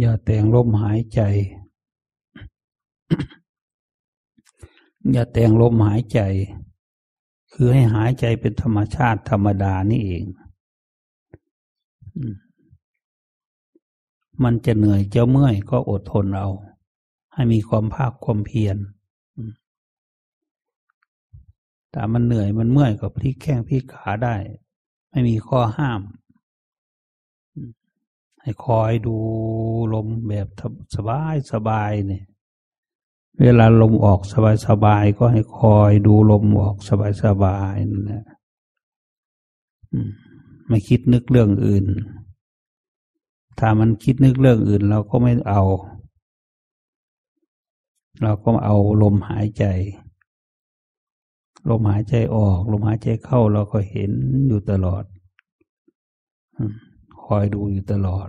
อย่าแต่งลมหายใจ อย่าแต่งลมหายใจ คือให้หายใจเป็นธรรมชาติธรรมดานี่เอง มันจะเหนื่อยจะเมื่อยก็อดทนเอา ให้มีความภาคความเพียรแต่มันเหนื่อยมันเมื่อยก็พลิกแข้งพลิกขาได้ ไม่มีข้อห้าม ให้คอยดูลมแบบสบายสบายเนี่ย เวลาลมออกสบายสบายก็ให้คอยดูลมออกสบายสบายนั่นแหละไม่คิดนึกเรื่องอื่น ถ้ามันคิดนึกเรื่องอื่น เราก็ไม่เอา เราก็เอาลมหายใจ ลมหายใจออก ลมหายใจเข้าเราก็เห็นอยู่ตลอด คอยดูอยู่ตลอด